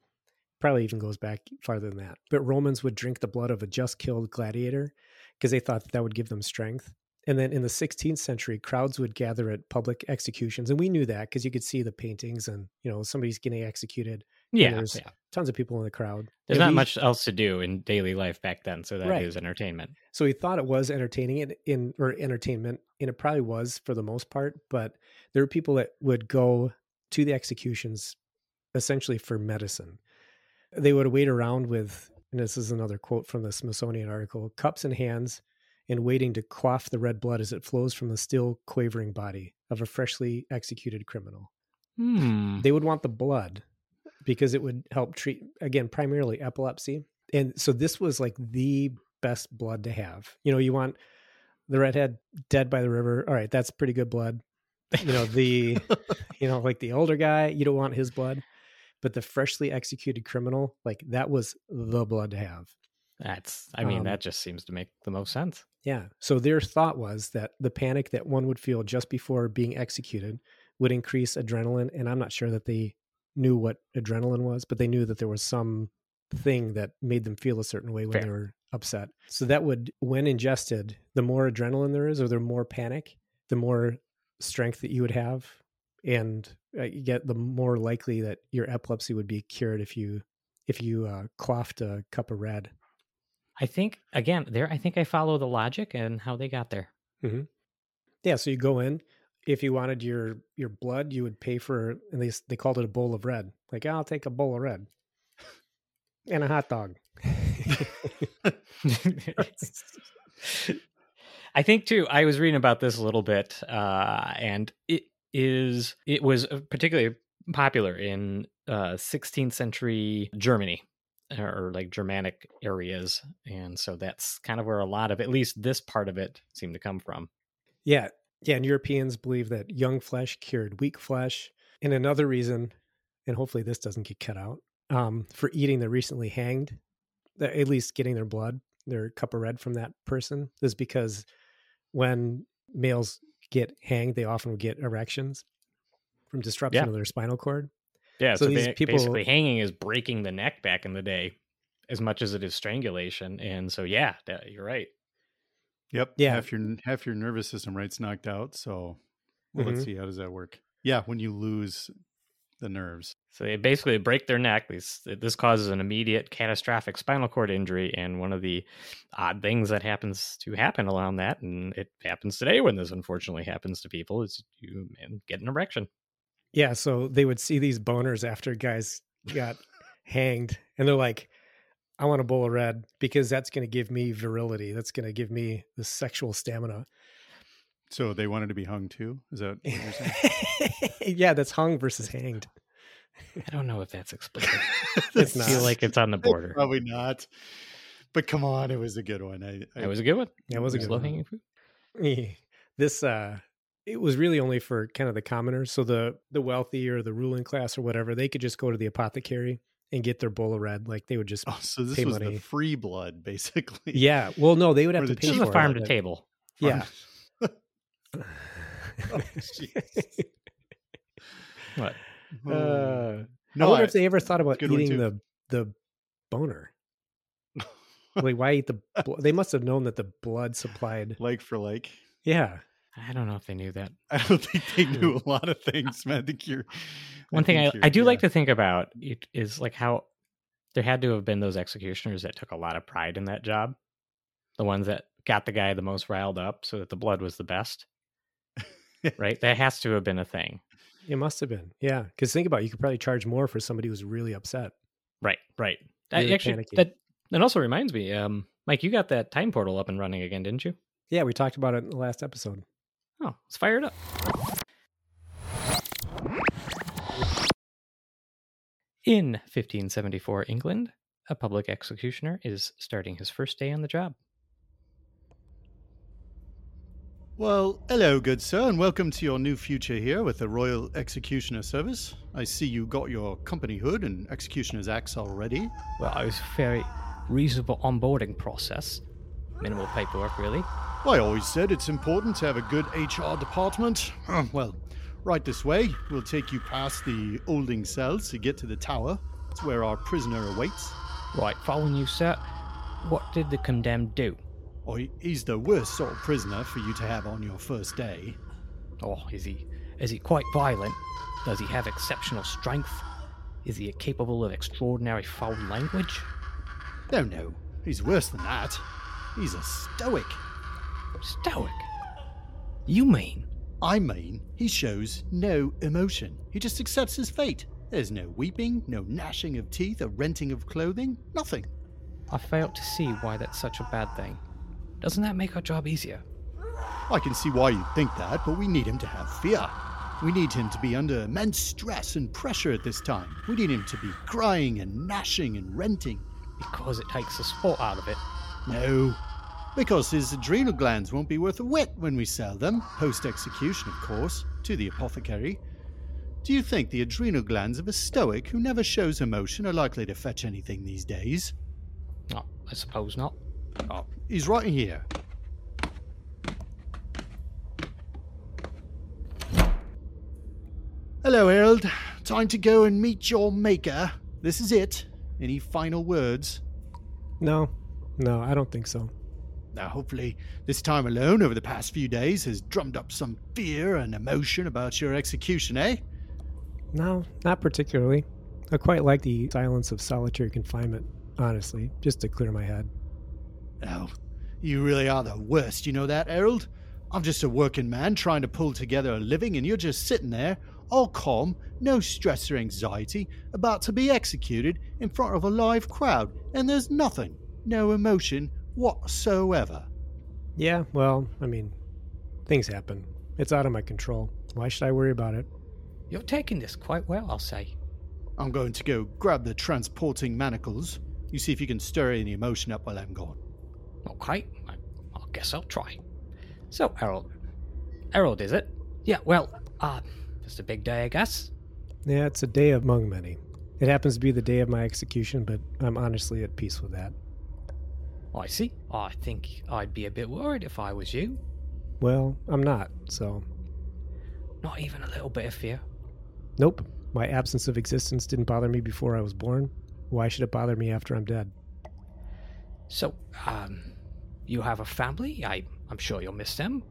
Probably even goes back farther than that. But Romans would drink the blood of a just killed gladiator because they thought that, that would give them strength. And then in the 16th century, crowds would gather at public executions, and we knew that because you could see the paintings, and you know somebody's getting executed. Yeah, there's yeah. Tons of people in the crowd. There's not much else to do in daily life back then, so that is Right. entertainment. So he thought it was entertaining in, in or entertainment, and it probably was for the most part. But there were people that would go to the executions essentially for medicine. They would wait around with, and this is another quote from the Smithsonian article: cups in hands and waiting to quaff the red blood as it flows from the still quavering body of a freshly executed criminal. Hmm. They would want the blood because it would help treat again primarily epilepsy. And so this was like the best blood to have. You know, you want the redhead dead by the river. All right, that's pretty good blood. You know, the you know, like the older guy, you don't want his blood. But the freshly executed criminal, like that was the blood to have. That's. I mean, Um, that just seems to make the most sense. Yeah. So their thought was that the panic that one would feel just before being executed would increase adrenaline. And I'm not sure that they knew what adrenaline was, but they knew that there was some thing that made them feel a certain way when Fair. they were upset. So that would, when ingested, the more adrenaline there is or the more panic, the more strength that you would have. and uh, you get the more likely that your epilepsy would be cured if you if you uh, quaffed a cup of red. I think again there. I think I follow the logic and how they got there. Yeah, so you go in. If you wanted your your blood, you would pay for, and they they called it a bowl of red. Like I'll take a bowl of red and a hot dog. I think too. I was reading about this a little bit, uh, and it is it was uh, particularly popular in uh, 16th century Germany or like Germanic areas, and so that's kind of where a lot of at least this part of it seemed to come from. Yeah, yeah, and Europeans believe that young flesh cured weak flesh. And another reason, and hopefully this doesn't get cut out, um, for eating the recently hanged, at least getting their blood, their cup of red from that person, is because when males get hanged, they often will get erections from disruption Yeah. of their spinal cord. Yeah, So so, these ba- people- basically hanging is breaking the neck back in the day, as much as it is strangulation, and so yeah, that- you're right. Yep. Yeah. Half your half your nervous system right's knocked out. So well, Mhm. let's see how does that work. Yeah, when you lose the nerves. So they basically break their neck. This this causes an immediate catastrophic spinal cord injury, and one of the odd things that happens to happen around that, and it happens today when this unfortunately happens to people, is you man, get an erection. Yeah, so they would see these boners after guys got hanged, and they're like, "I want a bowl of red because that's going to give me virility. That's going to give me the sexual stamina." So they wanted to be hung too. Is that what you're saying? yeah, that's hung versus hanged. I don't know if that's explicit. It's I not. feel like it's on the border. Probably not. But come on, it was a good one. I, I It was a good one. That was a good one. hanging. Eh, This uh it was really only for kind of the commoners. So the the wealthy or the ruling class or whatever, they could just go to the apothecary and get their bowl of red. Like they would just Oh, so this pay was money. the free blood, basically. Yeah. Well, no, they would Or have to pay This is for a it. farm to but- table. Yeah. Oh. What? Uh, Oh. I wonder I- if they ever thought about eating the the boner. like, why eat the? bl- They must have known that the blood supplied. like for like. Yeah, I don't know if they knew that. I don't think they knew a lot of things, man. I think you're One thing I, think I you're- do like to think about it is like how there had to have been those executioners that took a lot of pride in that job. The ones that got the guy the most riled up so that the blood was the best. right? That has to have been a thing. it must have been. Yeah, because think about it, you could probably charge more for somebody who's really upset. Right, right. That Really actually panicky. that that also reminds me, um, Mike, you got that time portal up and running again, didn't you? Yeah, we talked about it in the last episode. Oh, fire it up. In 1574 England, a public executioner is starting his first day on the job. Well, hello, good sir, and welcome to your new future here with the Royal Executioner Service. I see you got your company hood and executioner's axe already. Well, it was a very reasonable onboarding process. Minimal paperwork, really. I always said it's important to have a good HR department. Uh, well, right this way. We'll take you past the holding cells to get to the tower. It's where our prisoner awaits. Right, following you, sir. What did the condemned do? Oh, he's the worst sort of prisoner for you to have on your first day. Oh, is he is he quite violent? Does he have exceptional strength? Is he capable of extraordinary foul language? No, no, he's worse than that. He's a stoic. Stoic. You mean? I mean, he shows no emotion. He just accepts his fate. There's no weeping, no gnashing of teeth, or renting of clothing, nothing. I fail to see why that's such a bad thing. Doesn't that make our job easier? I can see why you'd think that, but we need him to have fear. We need him to be under immense stress and pressure at this time. We need him to be crying and gnashing and renting. Because it takes the sport out of it. No, because his adrenal glands won't be worth a whit when we sell them, post execution, of course, to the apothecary. Do you think the adrenal glands of a stoic who never shows emotion are likely to fetch anything these days? No, I suppose not. Oh, he's right here. Hello, Harold. Time to go and meet your maker. This is it. Any final words? No, no, I don't think so. Now, hopefully, this time alone over the past few days has drummed up some fear and emotion about your execution, eh? No, not particularly. I quite like the silence of solitary confinement, honestly, just to clear my head. Oh, you really are the worst, you know that, Harold? I'm just a working man trying to pull together a living, and you're just sitting there, all calm, no stress or anxiety, about to be executed in front of a live crowd, and there's nothing, no emotion whatsoever. Yeah, well, I mean, things happen. It's out of my control. Why should I worry about it? You're taking this quite well, I'll say. I'm going to go grab the transporting manacles. You see if you can stir any emotion up while I'm gone. Okay, I, I guess I'll try. So, Harold. Harold, is it? Yeah, well, uh, it's a big day, I guess. Yeah, it's a day among many. It happens to be the day of my execution, but I'm honestly at peace with that. I see. I think I'd be a bit worried if I was you. Well, I'm not, so Not even a little bit of fear. nope. My absence of existence didn't bother me before I was born. Why should it bother me after I'm dead? So, um, you have a family? I, I'm sure you'll miss them.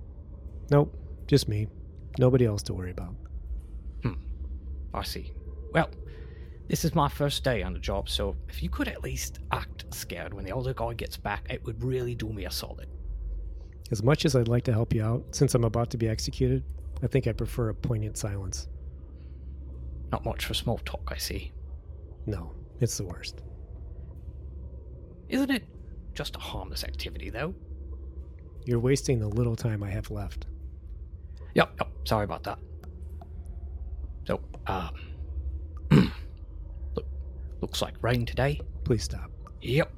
Nope, just me. Nobody else to worry about. Hmm, I see. Well, this is my first day on the job, so if you could at least act scared when the older guy gets back, it would really do me a solid. As much as I'd like to help you out, since I'm about to be executed, I think I prefer a poignant silence. Not much for small talk, I see. No, it's the worst. Isn't it just a harmless activity, though? You're wasting the little time I have left. Yep, yep, sorry about that. So, um, looks like rain today. Please stop. Yep,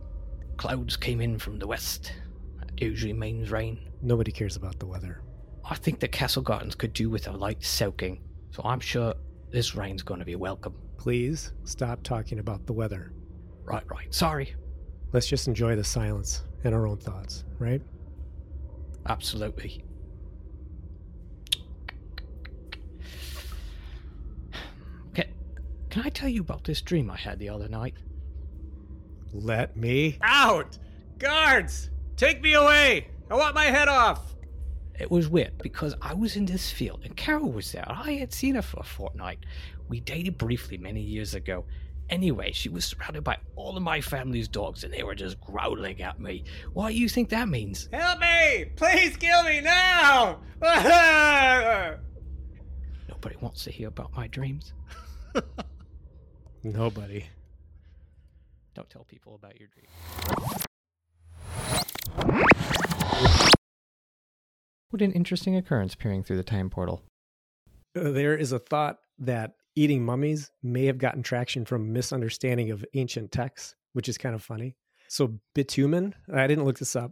clouds came in from the west. That usually means rain. Nobody cares about the weather. I think the Castle Gardens could do with a light soaking, so I'm sure this rain's going to be welcome. Please stop talking about the weather. Right, right. Sorry. Let's just enjoy the silence and our own thoughts, right? Absolutely. Okay, can I tell you about this dream I had the other night? Let me. Out! Guards! Take me away! I want my head off! It was weird because I was in this field and Carol was there. I had seen her for a fortnight. We dated briefly many years ago. Anyway, she was surrounded by all of my family's dogs and they were just growling at me. What do you think that means? Help me! Please kill me now! Nobody wants to hear about my dreams. Nobody. Don't tell people about your dream. What an interesting occurrence peering through the time portal. Uh, There is a thought that eating mummies may have gotten traction from misunderstanding of ancient texts, which is kind of funny. So bitumen, I didn't look this up,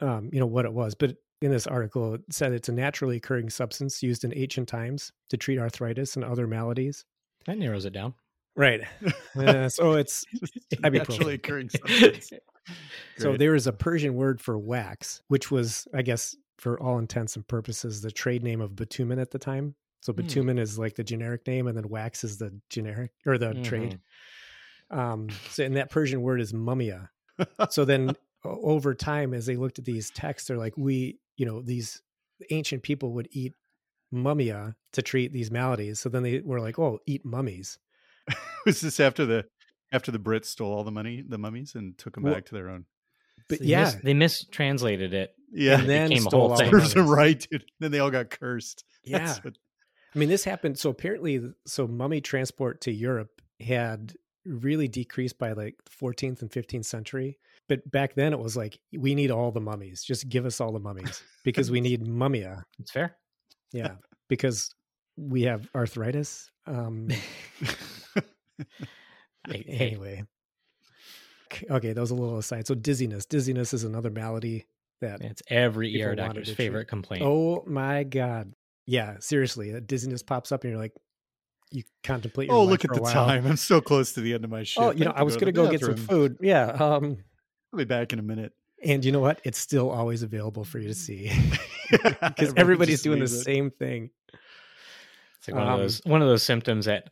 um, you know what it was, but in this article it said it's a naturally occurring substance used in ancient times to treat arthritis and other maladies. That narrows it down. Right. Uh, so it's Naturally occurring substance. So there is a Persian word for wax, which was, I guess, for all intents and purposes, the trade name of bitumen at the time. So Hmm. bitumen is like the generic name, and then wax is the generic or the trade. Um, so and that Persian word is mumia. So then over time, as they looked at these texts, they're like, we, you know, these ancient people would eat mumia to treat these maladies. So then they were like, oh, eat mummies. was this after the after the Brits stole all the money, the mummies, and took them Well, back to their own? But They yeah, mis- they mistranslated it. Yeah, and then became a stole whole all the thing. serves them right, dude. Then they all got cursed. Yeah. What- I mean, this happened. So apparently, so mummy transport to Europe had really decreased by like the 14th and 15th century. But back then, it was like, we need all the mummies. Just give us all the mummies because we need mummia. It's fair. Yeah. because we have arthritis. Um, Hey, anyway. Okay, that was a little aside. So dizziness. Dizziness is another malady that it's every ER doctor's to treat- favorite complaint. Oh my god! Yeah, seriously, that dizziness pops up, and you're like, you contemplate. Your oh, look at the while. time. I'm so close to the end of my shift. Oh, you know, have I was to gonna to go get some food. Yeah, um, I'll be back in a minute. and you know what? It's still always available for you to see because Everybody everybody's doing the it. same thing. It's like one Um, of those one of those symptoms that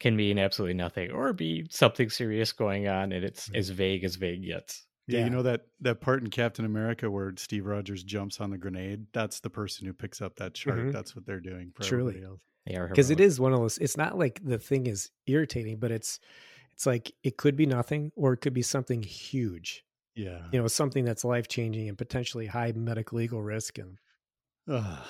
can mean absolutely nothing or be something serious going on, and it's Right. as vague as vague gets. Yeah, Yeah. you know that that part in Captain America where Steve Rogers jumps on the grenade. That's the person who picks up that chart. Mhm. That's what they're doing. For Truly. everybody else. They are because it is one of those it's not like the thing is irritating but it's it's like it could be nothing or it could be something huge Yeah. you know something that's life changing and potentially high medical legal risk and Ugh.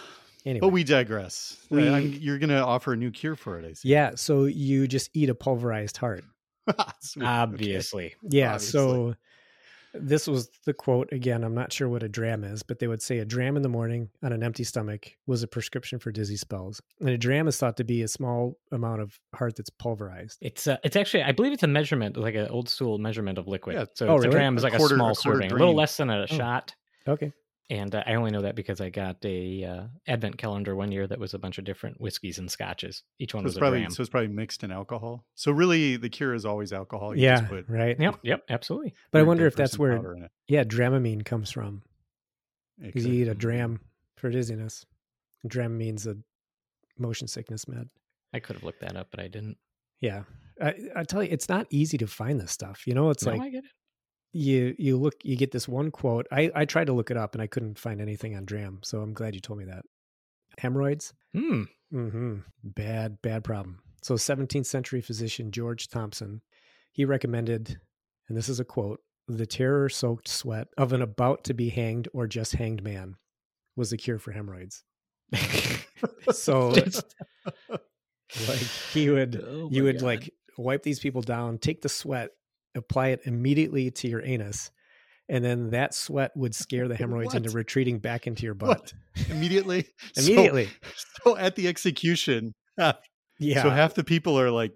Anyway But we digress. We- I'm- you're going to offer a new cure for it. I see. yeah so you just eat a pulverized heart Sweet. Okay. obviously. yeah Obviously. so this was the quote again i'm not sure what a dram is but they would say a dram in the morning on an empty stomach was a prescription for dizzy spells and a dram is thought to be a small amount of heart that's pulverized It's uh, it's actually I believe it's a measurement like an old school measurement of liquid. Yeah. So Oh, it's a dram gram is A like quarter- a small a quarter serving, a little less than a Oh. shot. okay And uh, I only know that because I got a uh, advent calendar one year that was a bunch of different whiskeys and scotches. Each one So was it's a probably gram. so it's probably mixed in alcohol. So really, the cure is always alcohol. You yeah just put right Yep, yep, absolutely. but i wonder if that's where powder in it. yeah dramamine comes from because you eat a dram for dizziness. Dramamine's a motion sickness med. I could have looked that up, but I didn't. Yeah, I, I tell you, it's not easy to find this stuff. You know, it's No, like I get it. You you look, you get this one quote. I I tried to look it up and I couldn't find anything on dram. So I'm glad you told me that. Hemorrhoids, Hmm. mm-hmm. bad bad problem. So 17th century physician George Thomson, he recommended, and this is a quote: "The terror-soaked sweat of an about to be hanged or just hanged man was the cure for hemorrhoids." So Just- like he would Oh you would God. like wipe these people down take the sweat apply it immediately to your anus and then that sweat would scare the hemorrhoids into retreating back into your butt What? immediately. So- immediately So, at the execution, yeah so half the people are like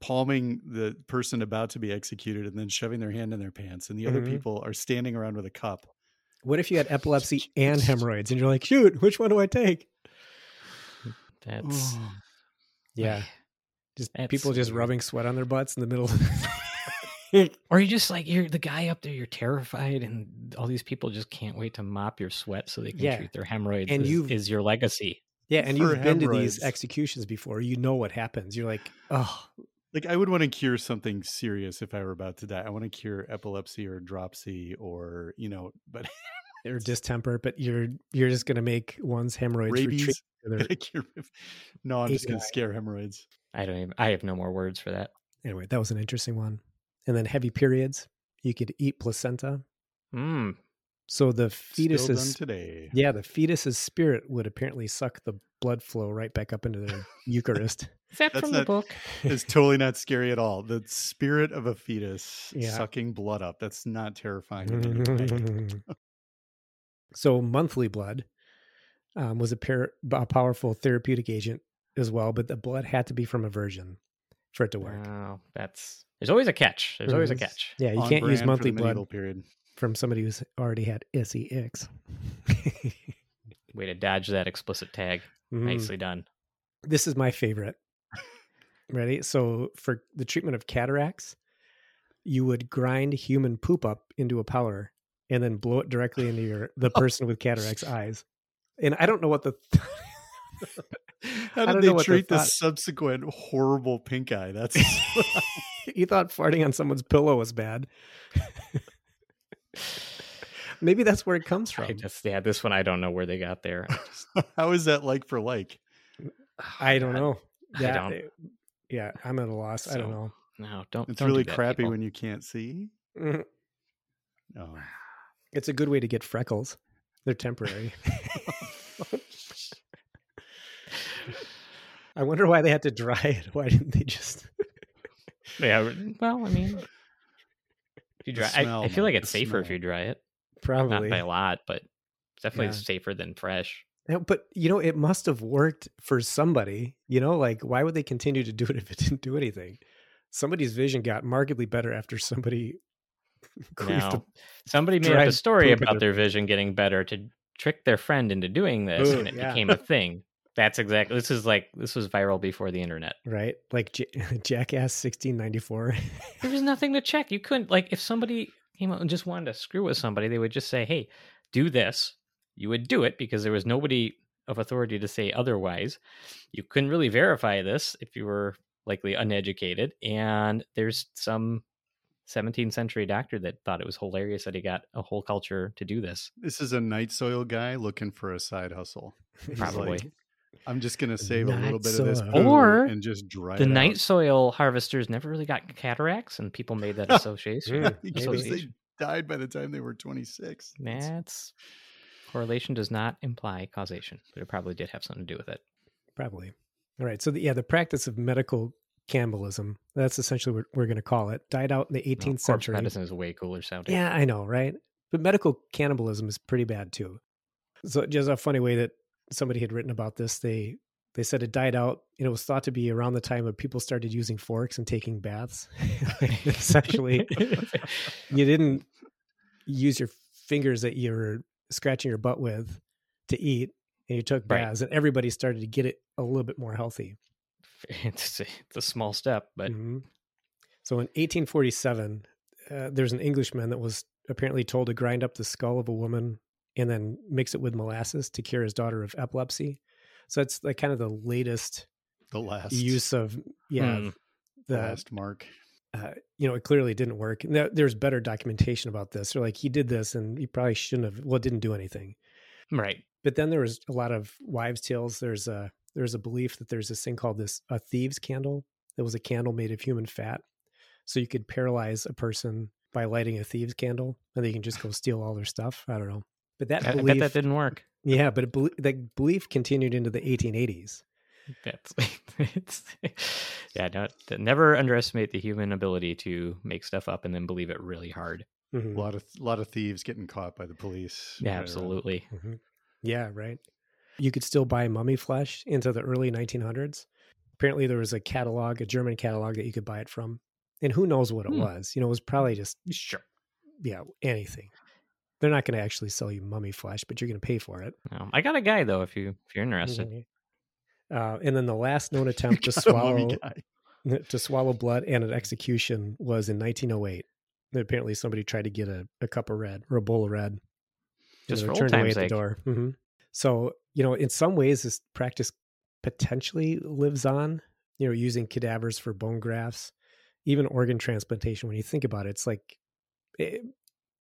palming the person about to be executed and then shoving their hand in their pants, and the other Mhm. people are standing around with a cup. what if you had epilepsy and hemorrhoids and you're like shoot which one do i take That's yeah just That's people just weird. rubbing sweat on their butts in the middle or you just like you're the guy up there. You're terrified, and all these people just can't wait to mop your sweat so they can Yeah. treat their hemorrhoids. And you've- is your legacy. yeah and you've been to these executions before you know what happens you're like oh Like I would want to cure something serious if I were about to die. I want to cure epilepsy or dropsy or you know, but or distemper but you're you're just gonna make one's hemorrhoids retreat rabies. to their- Gotta cure- no, I'm just gonna scare hemorrhoids. I don't even. I have no more words for that. anyway, that was an interesting one. And then heavy periods, you could eat placenta. Mm. So the Still done fetus's today. yeah, the fetus's spirit would apparently suck the blood flow right back up into the Eucharist. Is that That's from the book? It's totally not scary at all. The spirit of a fetus Yeah. sucking blood up. That's not terrifying. in any way. so monthly blood um, was a, par- a powerful therapeutic agent as well, but the blood had to be from a virgin for it to work. Oh, that's. There's always a catch. There's always a Mhm. catch. Yeah, you On can't use monthly blood period. from somebody who's already had SEX. Way to dodge that explicit tag. Mm. Nicely done. This is my favorite. Ready? So for the treatment of cataracts, you would grind human poop up into a powder and then blow it directly into your the person with cataracts eyes. And I don't know what the How I did don't they know treat the subsequent horrible pink eye? That's you thought farting on someone's pillow was bad. Maybe that's where it comes from. I from. just yeah, this one I don't know where they got there. Just- how is that like for like? I don't God. know. I Yeah, don't- it- yeah, I'm at a loss. I don't know. No, don't. It's don't do really that, crappy people. when you can't see. Mhm. Oh. It's a good way to get freckles. They're temporary. I wonder why they had to dry it. Why didn't they just? Yeah. Well, I mean, if you dry, I, smell, I feel like it's the safer if you dry it. Probably. Not by a lot, but definitely Yeah. safer than fresh. No, but you know, it must have worked for somebody. You know, like why would they continue to do it if it didn't do anything? Somebody's vision got markedly better after somebody. queefed No. Somebody made up a story about their- their vision getting better to trick their friend into doing this, Ooh, and it yeah. became a thing. That's exactly. This is like this was viral before the internet. right? Like J- Jackass 1694. There was nothing to check. You couldn't like if somebody came out and just wanted to screw with somebody, they would just say, "Hey, do this." You would do it because there was nobody of authority to say otherwise. You couldn't really verify this if you were likely uneducated, and there's some 17th century doctor that thought it was hilarious that he got a whole culture to do this. This is a night soil guy looking for a side hustle. Probably. like, I'm just gonna save a little Night bit of this Or and just dry the it night out. soil harvesters never really got cataracts, and people made that association. Mm, because they died by the time they were 26. That's correlation does not imply causation, but it probably did have something to do with it. Probably. All right. So the, yeah, the practice of medical cannibalism, that's essentially what we're going to call it, died out in the 18th No, century. medicine is way cooler sounding. Yeah, I know, right? But medical cannibalism is pretty bad too. So just a funny way that somebody had written about this, they they said it died out and it was thought to be around the time when people started using forks and taking baths. Essentially, you didn't use your fingers that you were scratching your butt with to eat and you took Right. baths and everybody started to get it a little bit more healthy. it's, a, it's a small step, but Mhm. So in 1847, uh, there's an Englishman that was apparently told to grind up the skull of a woman and then mix it with molasses to cure his daughter of epilepsy. So it's like kind of the latest The last use of yeah Hmm. the the last mark. uh, you know it clearly didn't work. There, there's better documentation about this. Or like he did this and he probably shouldn't have. Well, it didn't do anything. right. But then there was a lot of wives' tales. There's a there's a belief that there's this thing called this a thieves' candle. That was a candle made of human fat, so you could paralyze a person by lighting a thieves' candle, and they can just go steal all their stuff. I don't know, but that I, I belief, bet that didn't work. yeah, but it, that belief continued into the 1880s. That's it's yeah. Don't, never underestimate the human ability to make stuff up and then believe it really hard. Mhm. A lot of lot of thieves getting caught by the police. Yeah, right around. absolutely. Mhm. Yeah, right. You could still buy mummy flesh into the early 1900s. Apparently, there was a catalog, a German catalog that you could buy it from, and who knows what it Hmm. was. You know, it was probably just Sure. yeah, anything. They're not going to actually sell you mummy flesh, but you're going to pay for it. Um, I got a guy though. If you if you're interested, Mhm. Uh, and then the last known attempt to Got a mummy swallow to swallow blood and an execution was in 1908. And apparently, somebody tried to get a, a cup of red or a bowl of red. Just for old turned away time's at the sake. door. hmm So you know, in some ways, this practice potentially lives on. You know, using cadavers for bone grafts, even organ transplantation. When you think about it, it's like eh,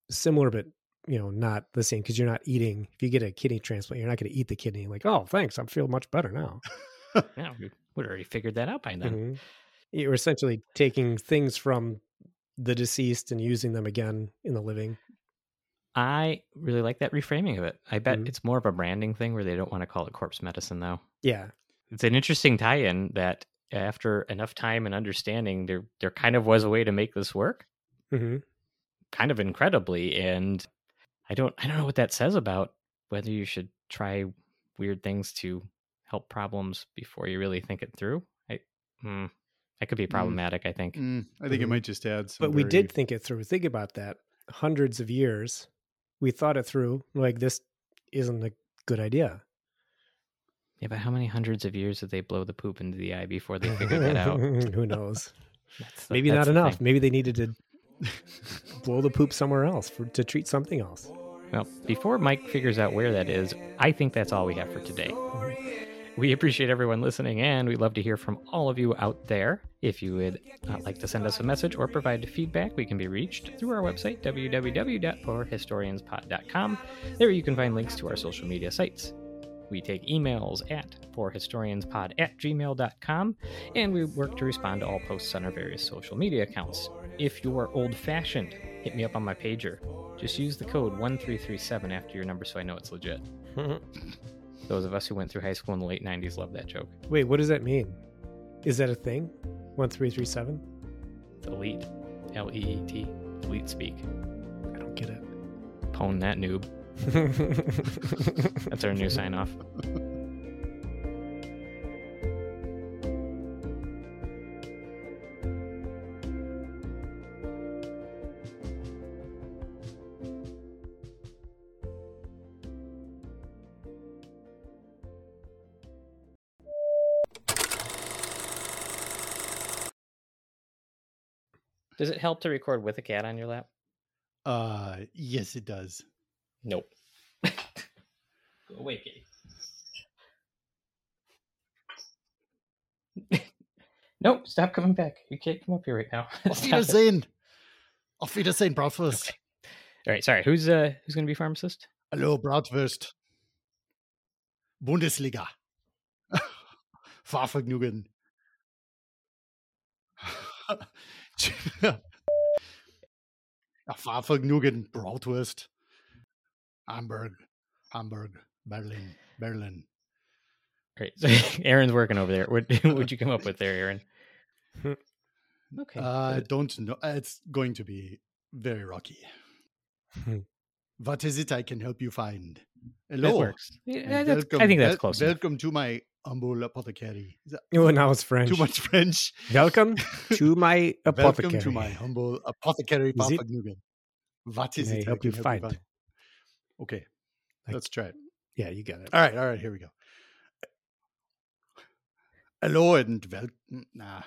similar, but you know, not the same because you're not eating. If you get a kidney transplant, you're not going to eat the kidney. Like, oh, thanks, I feel much better now. yeah, we would already figured that out by then. Mhm. You're essentially taking things from the deceased and using them again in the living. I really like that reframing of it. I bet Mhm. it's more of a branding thing where they don't want to call it corpse medicine though. Yeah. It's an interesting tie-in that after enough time and understanding, there there kind of was a way to make this work, hmm kind of incredibly. And I don't I don't know what that says about whether you should try weird things to help problems before you really think it through. I hmm, that could be problematic. I think. Mm, I think it Mhm. might just add some. But we very- did think it through. Think about that. Hundreds of years, we thought it through. Like this isn't a good idea. Yeah, but how many hundreds of years did they blow the poop into the eye before they figured that out? Who knows? That's the- Maybe that's not enough. thing. Maybe they needed to blow the poop somewhere else for to treat something else. Well, before Mike figures out where that is, I think that's all we have for today. We appreciate everyone listening, and we'd love to hear from all of you out there. If you would uh, like to send us a message or provide feedback, we can be reached through our website, www.forhistorianspod.com. There you can find links to our social media sites. We take emails at forhistorianspod at gmail.com, and we work to respond to all posts on our various social media accounts. If you're old fashioned, hit me up on my pager. Just use the code 1337 after your number so I know it's legit. Those of us who went through high school in the late 90s love that joke. Wait, what does that mean? Is that a thing? One three three seven? It's elite. L E E T. Elite speak. I don't get it. Pwn that noob. It. That's our new sign off. Does it help to record with a cat on your lap? Uh, yes, it does. Nope. Go away, kitty. nope, stop coming back. You can't come up here right now. Let Stop us it. in. Auf Wiedersehen, Bratwurst. Okay. All right, sorry. Who's uh who's going to be pharmacist? Hello, Bratwurst. Bundesliga. Fahrvergnügen. ja, Fahrvergnügen, Bratwurst. Hamburg, Hamburg, Berlin, Berlin. All right, so Aaron's working over there. What would you come up with there, Aaron? Okay. Uh, uh, I good. don't know. Uh, it's going to be very rocky. Hmm. what is it I can help you find? that Hello. works. Yeah, and that's, I think that's wel- close. enough. Welcome to my humble apothecary. Is that Oh, now it's French. too much French? Welcome to my apothecary. Welcome to my humble apothecary Is it- Vergnügen. What Can is I it I help can you find? Okay, Like- let's try it. Yeah, you got it. All right, all right, here we go. Hello and welcome. Nah,